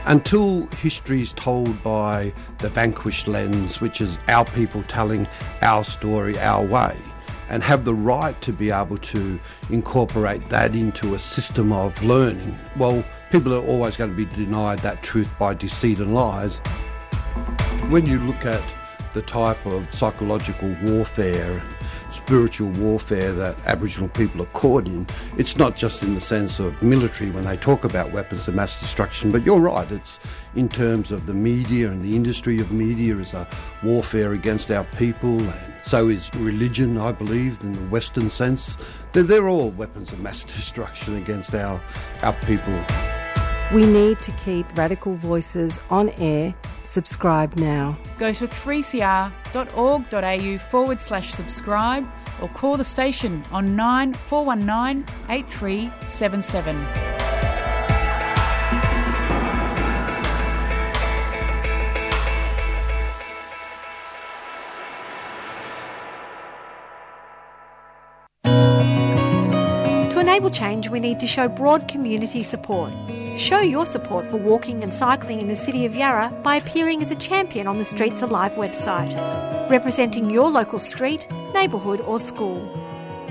Until history is told by the vanquished lens, which is our people telling our story our way, and have the right to be able to incorporate that into a system of learning, well, people are always going to be denied that truth by deceit and lies. When you look at the type of psychological warfare and spiritual warfare that Aboriginal people are caught in, it's not just in the sense of military when they talk about weapons of mass destruction, but you're right, it's in terms of the media and the industry of media is a warfare against our people, and so is religion, I believe, in the Western sense. They're, they're all weapons of mass destruction against our, our people. We need to keep radical voices on air. Subscribe now. Go to 3cr.org.au forward slash subscribe or call the station on 9419 8377. To enable change, we need to show broad community support. Show your support for walking and cycling in the City of Yarra by appearing as a champion on the Streets Alive website, representing your local street, neighbourhood, or school.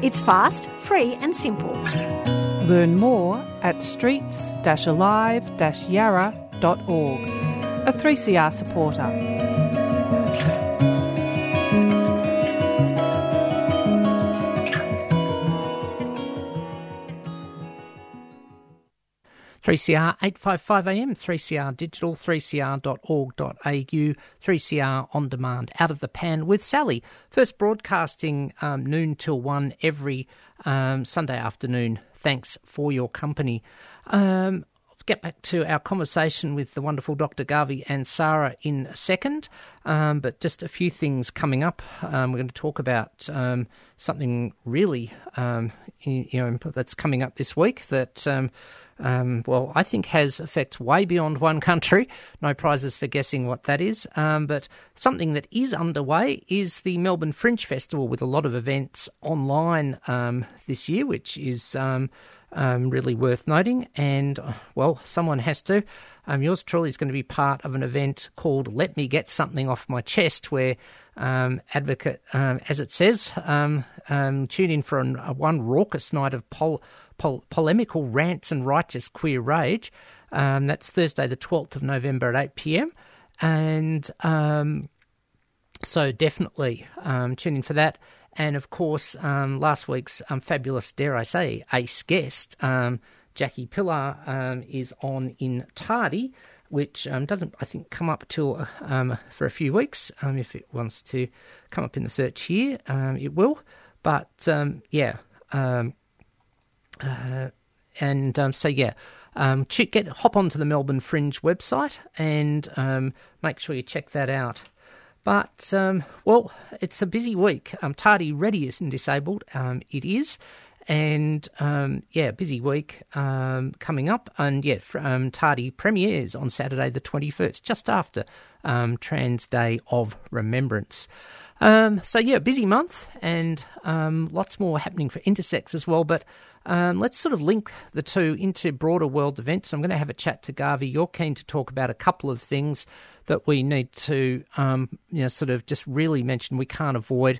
It's fast, free, and simple. Learn more at streets-alive-yarra.org. A 3CR supporter. Three CR eight five five AM, three CR digital, three CR.org.au, three CR on demand, out of the pan with Sally. First broadcasting um, noon till one every um, Sunday afternoon. Thanks for your company. Um, get back to our conversation with the wonderful Dr. Gávi Ansara in a second, um, but just a few things coming up. Um, we're going to talk about um, something really, um, you know, that's coming up this week that. Um, well, I think has effects way beyond one country. No prizes for guessing what that is. Um, but something that is underway is the Melbourne Fringe Festival with a lot of events online um, this year, which is um, um, really worth noting. And, uh, well, someone has to. Um, yours truly is going to be part of an event called Let Me Get Something Off My Chest, where advocate, as it says, tune in for an, a one raucous night of pol- pol- polemical rants and righteous queer rage. Um, that's Thursday, the 12th of November at 8 pm. And um, so definitely um, tune in for that. And of course, um, last week's um, fabulous, dare I say, ace guest, um, Jackie Pillar, is on in Tardy, which doesn't, I think, come up till for a few weeks. If it wants to come up in the search here, it will. But yeah, uh, and um, so yeah, um, ch- get hop onto the Melbourne Fringe website and um, make sure you check that out. But um, well, it's a busy week. Um, Tardy ready isn't disabled. Um, it is, and yeah, busy week coming up. And yeah, Tardy premieres on Saturday the twenty first, just after Trans Day of Remembrance. Um, so yeah, busy month and um, lots more happening for intersex as well. But um, let's sort of link the two into broader world events. I'm going to have a chat to Gávi. You're keen to talk about a couple of things that we need to, um, you know, sort of just really mention we can't avoid.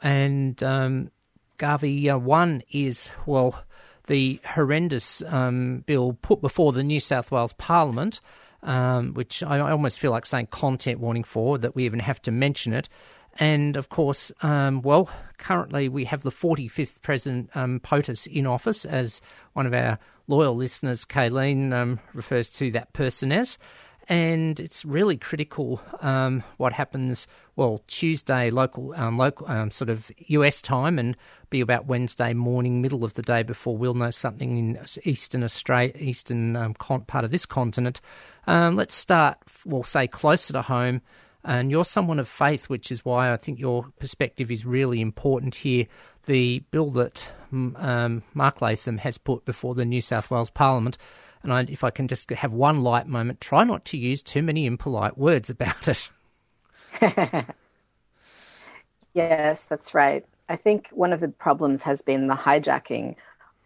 And um, Gávi, uh, one is well, the horrendous um, bill put before the New South Wales Parliament. Um, which I almost feel like saying content warning for, that we even have to mention it. And of course, um, well, currently we have the 45th President um, POTUS in office, as one of our loyal listeners, Kayleen, um, refers to that person as. And it's really critical um, what happens. Well, Tuesday local, um, local, um, sort of US time, and be about Wednesday morning, middle of the day before we'll know something in eastern Australia, eastern con- part of this continent. Let's start. We'll say closer to home and you're someone of faith, which is why I think your perspective is really important here. The bill that um, Mark Latham has put before the New South Wales Parliament, and I, if I can just have one light moment, try not to use too many impolite words about it. yes, that's right. I think one of the problems has been the hijacking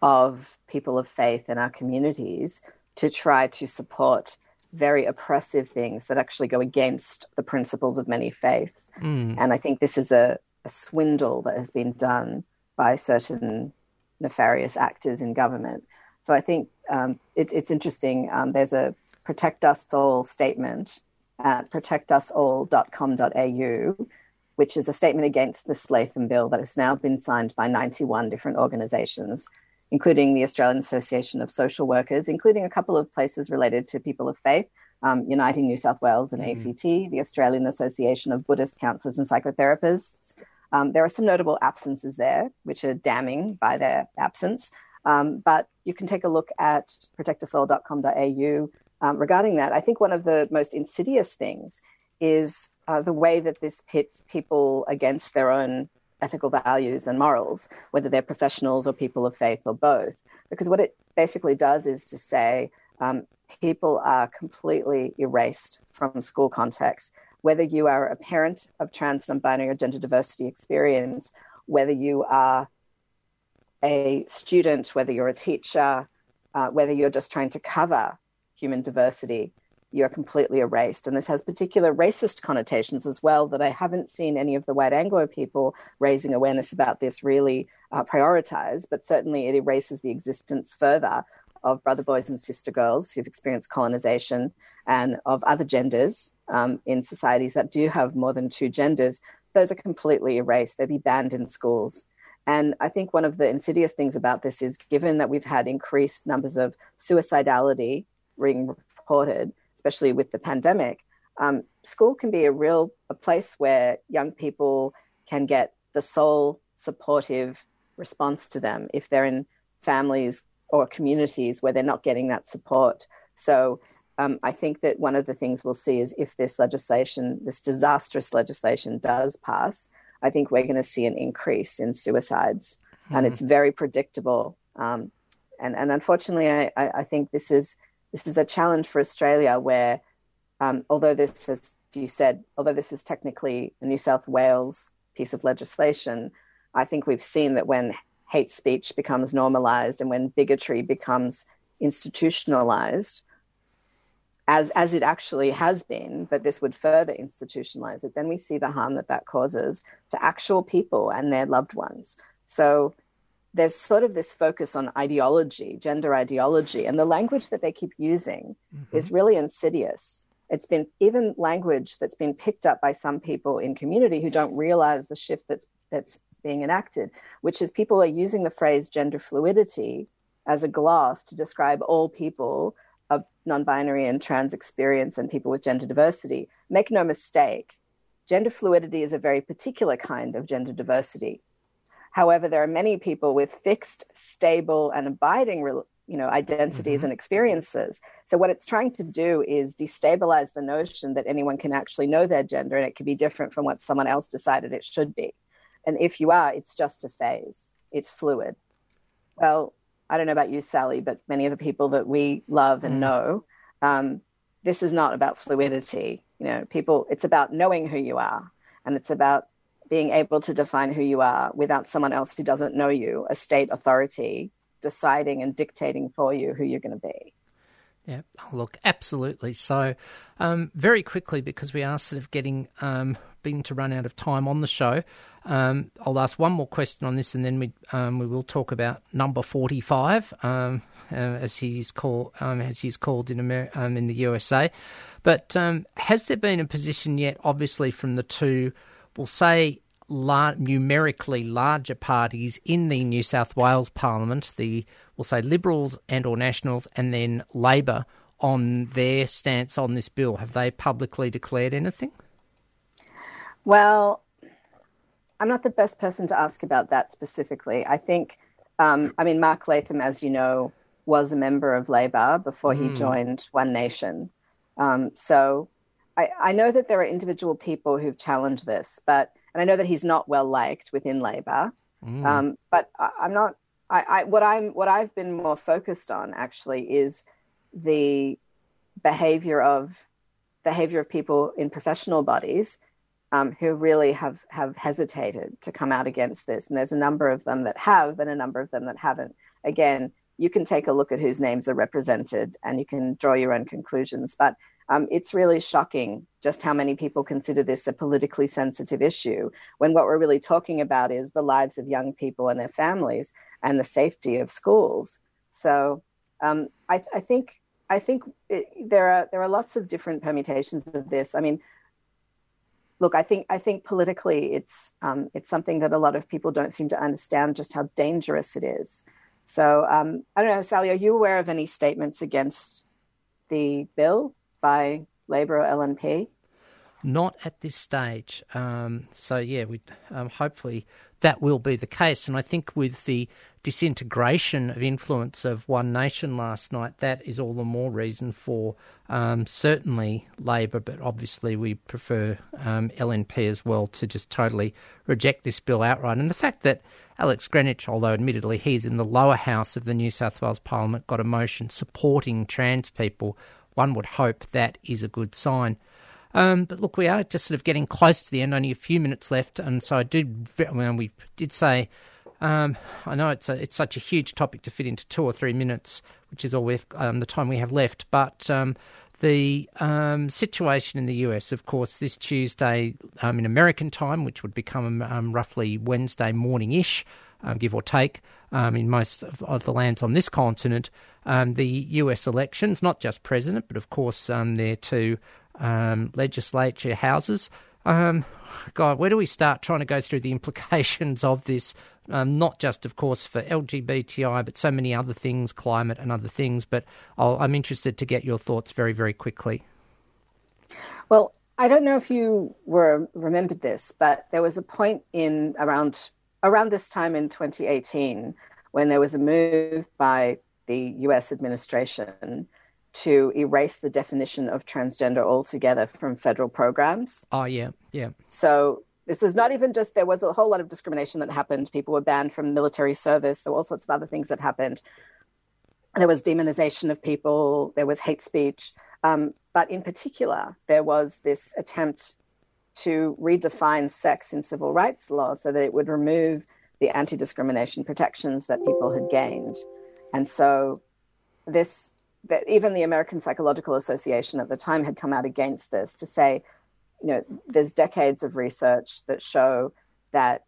of people of faith in our communities to try to support very oppressive things that actually go against the principles of many faiths. Mm. And I think this is a, a swindle that has been done by certain nefarious actors in government. So I think um, it, it's interesting. Um, there's a Protect Us All statement at protectusall.com.au, which is a statement against the Latham bill that has now been signed by 91 different organizations including the Australian Association of Social Workers, including a couple of places related to people of faith, um, Uniting New South Wales and mm. ACT, the Australian Association of Buddhist Counselors and Psychotherapists. Um, there are some notable absences there, which are damning by their absence. Um, but you can take a look at protectusall.com.au um, regarding that. I think one of the most insidious things is uh, the way that this pits people against their own ethical values and morals, whether they're professionals or people of faith or both. Because what it basically does is to say um, people are completely erased from school context. Whether you are a parent of trans, non binary, or gender diversity experience, whether you are a student, whether you're a teacher, uh, whether you're just trying to cover human diversity, you're completely erased. And this has particular racist connotations as well that I haven't seen any of the white Anglo people raising awareness about this really uh, prioritize, but certainly it erases the existence further of brother boys and sister girls who've experienced colonization and of other genders um, in societies that do have more than two genders. Those are completely erased. They'd be banned in schools. And I think one of the insidious things about this is given that we've had increased numbers of suicidality being reported, especially with the pandemic, um, school can be a real a place where young people can get the sole supportive response to them if they're in families or communities where they're not getting that support. So um, I think that one of the things we'll see is if this legislation, this disastrous legislation, does pass, I think we're going to see an increase in suicides, mm-hmm. and it's very predictable. Um, and and unfortunately, I, I, think this is this is a challenge for Australia where, um, although this, as you said, although this is technically a New South Wales piece of legislation, I think we've seen that when hate speech becomes normalized and when bigotry becomes institutionalized, as as it actually has been, but this would further institutionalize it, then we see the harm that that causes to actual people and their loved ones. So there's sort of this focus on ideology, gender ideology, and the language that they keep using mm-hmm. is really insidious. It's been even language that's been picked up by some people in community who don't realize the shift that's that's being enacted, which is people are using the phrase gender fluidity as a gloss to describe all people of non-binary and trans experience and people with gender diversity. Make no mistake, gender fluidity is a very particular kind of gender diversity However, there are many people with fixed, stable, and abiding you know identities mm-hmm. and experiences. So what it's trying to do is destabilize the notion that anyone can actually know their gender and it can be different from what someone else decided it should be. And if you are it's just a phase. It's fluid. Well i don't know about you sally but many of the people that we love and mm. know um, this is not about fluidity. You know people it's about knowing who you are and it's about being able to define who you are without someone else who doesn't know you, a state authority, deciding and dictating for you who you're going to be. Yeah, look, absolutely. So, um, very quickly, because we are sort of getting um, beginning to run out of time on the show, um, I'll ask one more question on this, and then we um, we will talk about number forty five, um, uh, as he's called um, as he's called in America, in the USA. But has there been a position yet, obviously from the two we'll say, lar- numerically larger parties in the New South Wales Parliament, the we'll say Liberals and or Nationals, and then Labor on their stance on this bill. Have they publicly declared anything? Well, I'm not the best person to ask about that specifically. I think, um, I mean, Mark Latham, as you know, was a member of Labor before he Mm. joined One Nation. Um, so I, I know that there are individual people who've challenged this, but and I know that he's not well liked within Labor. Mm. Um, but I, I'm not. I, I what I'm what I've been more focused on actually is the behavior of behavior of people in professional bodies um, who really have have hesitated to come out against this, and there's a number of them that have, and a number of them that haven't. Again, you can take a look at whose names are represented, and you can draw your own conclusions. But um, it's really shocking just how many people consider this a politically sensitive issue when what we're really talking about is the lives of young people and their families and the safety of schools. So um, I, I think I think it, there are there are lots of different permutations of this. I mean, look, I think I think politically it's um, it's something that a lot of people don't seem to understand just how dangerous it is. So um, I don't know, Sally, are you aware of any statements against the bill by Labor or LNP? Not at this stage. Um, so yeah, we um, hopefully that will be the case. And I think with the disintegration of influence of One Nation last night, that is all the more reason for um, certainly Labor, but obviously we prefer um, LNP as well to just totally reject this bill outright. And the fact that Alex Greenwich, although admittedly he's in the lower house of the New South Wales Parliament, got a motion supporting trans people, one would hope that is a good sign. Um, but look, we are just sort of getting close to the end, only a few minutes left, and so I did. Well, we did say, um, I know it's a, it's such a huge topic to fit into two or three minutes, which is all we've um, the time we have left. But um, the um, situation in the US, of course, this Tuesday um, in American time, which would become roughly Wednesday morning ish, give or take, in most of, of the lands on this continent, um, the US elections, not just president, but of course um, their two um, legislature houses. Um, God, where do we start trying to go through the implications of this? Um, not just, of course, for LGBTI, but so many other things, climate and other things. But I'll, I'm interested to get your thoughts very, very quickly. Well, I don't know if you were remembered this, but there was a point in around around this time in 2018 when there was a move by the U.S. administration to erase the definition of transgender altogether from federal programs. Oh yeah, yeah. So this is not even just there was a whole lot of discrimination that happened. People were banned from military service. There were all sorts of other things that happened. There was demonization of people. There was hate speech. Um, but in particular, there was this attempt to redefine sex in civil rights law so that it would remove the anti discrimination protections that people had gained. And so, this, that even the American Psychological Association at the time had come out against this to say, you know, there's decades of research that show that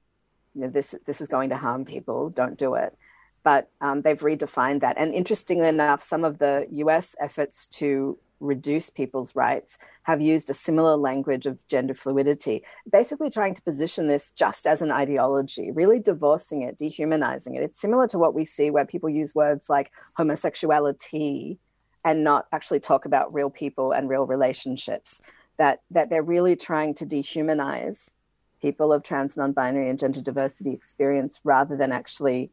you know, this, this is going to harm people, don't do it. But um, they've redefined that. And interestingly enough, some of the US efforts to reduce people's rights have used a similar language of gender fluidity, basically trying to position this just as an ideology, really divorcing it, dehumanizing it. It's similar to what we see where people use words like homosexuality and not actually talk about real people and real relationships. That that they're really trying to dehumanize people of trans, non-binary, and gender diversity experience rather than actually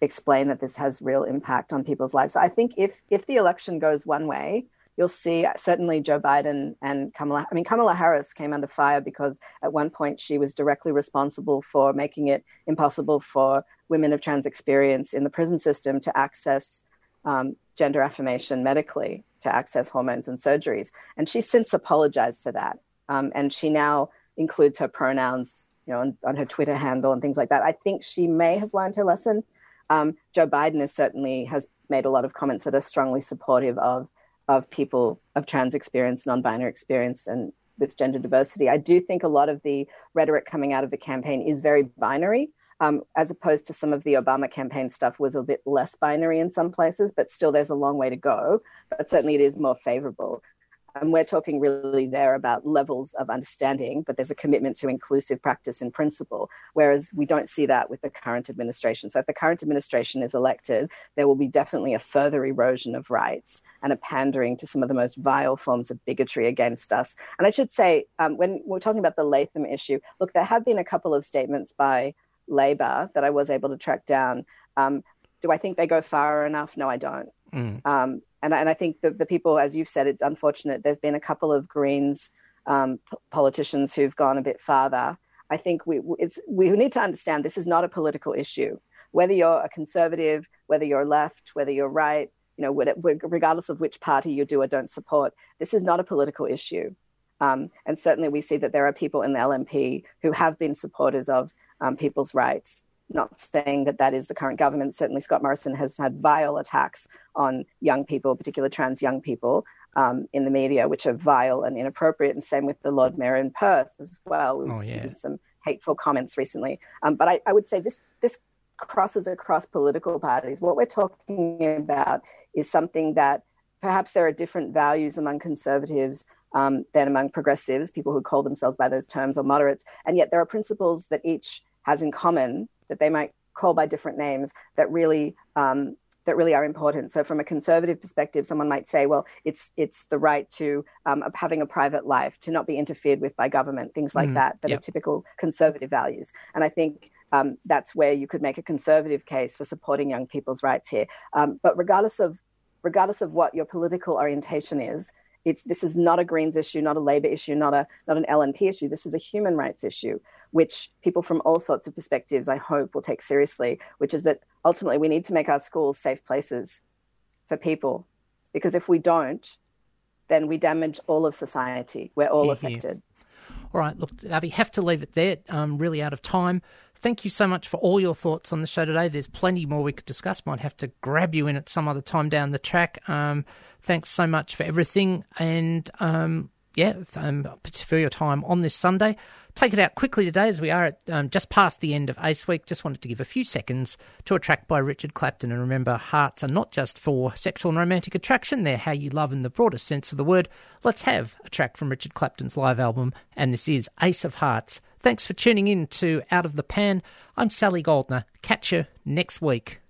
explain that this has real impact on people's lives. So I think if if the election goes one way, you'll see certainly Joe Biden and Kamala. I mean, Kamala Harris came under fire because at one point she was directly responsible for making it impossible for women of trans experience in the prison system to access um, gender affirmation medically, to access hormones and surgeries. And she's since apologized for that. Um, and she now includes her pronouns, you know, on, on, her Twitter handle and things like that. I think she may have learned her lesson. Um, Joe Biden is certainly has made a lot of comments that are strongly supportive of of people of trans experience, non-binary experience, and with gender diversity. I do think a lot of the rhetoric coming out of the campaign is very binary, um, as opposed to some of the Obama campaign stuff was a bit less binary in some places, but still there's a long way to go. But certainly it is more favorable. And we're talking really there about levels of understanding, but there's a commitment to inclusive practice and principle, whereas we don't see that with the current administration. So if the current administration is elected, there will be definitely a further erosion of rights and a pandering to some of the most vile forms of bigotry against us. And I should say, um, when we're talking about the Latham issue, look, there have been a couple of statements by Labor that I was able to track down. Um, do I think they go far enough? No, I don't. Mm. Um, and, and I think the, people, as you've said, it's unfortunate. There's been a couple of Greens um, p- politicians who've gone a bit farther. I think we it's, we need to understand this is not a political issue. Whether you're a conservative, whether you're left, whether you're right, you know, regardless of which party you do or don't support, this is not a political issue. Um, and certainly, we see that there are people in the LNP who have been supporters of um, people's rights not saying that that is the current government. Certainly, Scott Morrison has had vile attacks on young people, particularly trans young people, um, in the media, which are vile and inappropriate. And same with the Lord Mayor in Perth as well. We've oh, yeah. seen some hateful comments recently. Um, but I, I, would say this this crosses across political parties. What we're talking about is something that perhaps there are different values among conservatives um, than among progressives, people who call themselves by those terms, or moderates, and yet there are principles that each has in common that they might call by different names that really um, that really are important. So, from a conservative perspective, someone might say, "Well, it's it's the right to um, having a private life, to not be interfered with by government, things like Mm, that, that yep. are typical conservative values." And I think um, that's where you could make a conservative case for supporting young people's rights here. Um, but regardless of regardless of what your political orientation is, it's this is not a Greens issue, not a Labor issue, not a not an LNP issue. This is a human rights issue, which people from all sorts of perspectives, I hope, will take seriously. Which is that ultimately we need to make our schools safe places for people, because if we don't, then we damage all of society. We're all hear. affected. All right, look, Gávi, have to leave it there. Um, really out of time. Thank you so much for all your thoughts on the show today. There's plenty more we could discuss. Might have to grab you in at some other time down the track. Um, thanks so much for everything, and um, yeah, um, for your time on this Sunday. Take it out quickly today as we are at um, just past the end of Ace Week. Just wanted to give a few seconds to a track by Richard Clapton. And remember, hearts are not just for sexual and romantic attraction, they're how you love in the broadest sense of the word. Let's have a track from Richard Clapton's live album, and this is Ace of Hearts. Thanks for tuning in to Out of the Pan. I'm Sally Goldner. Catch you next week.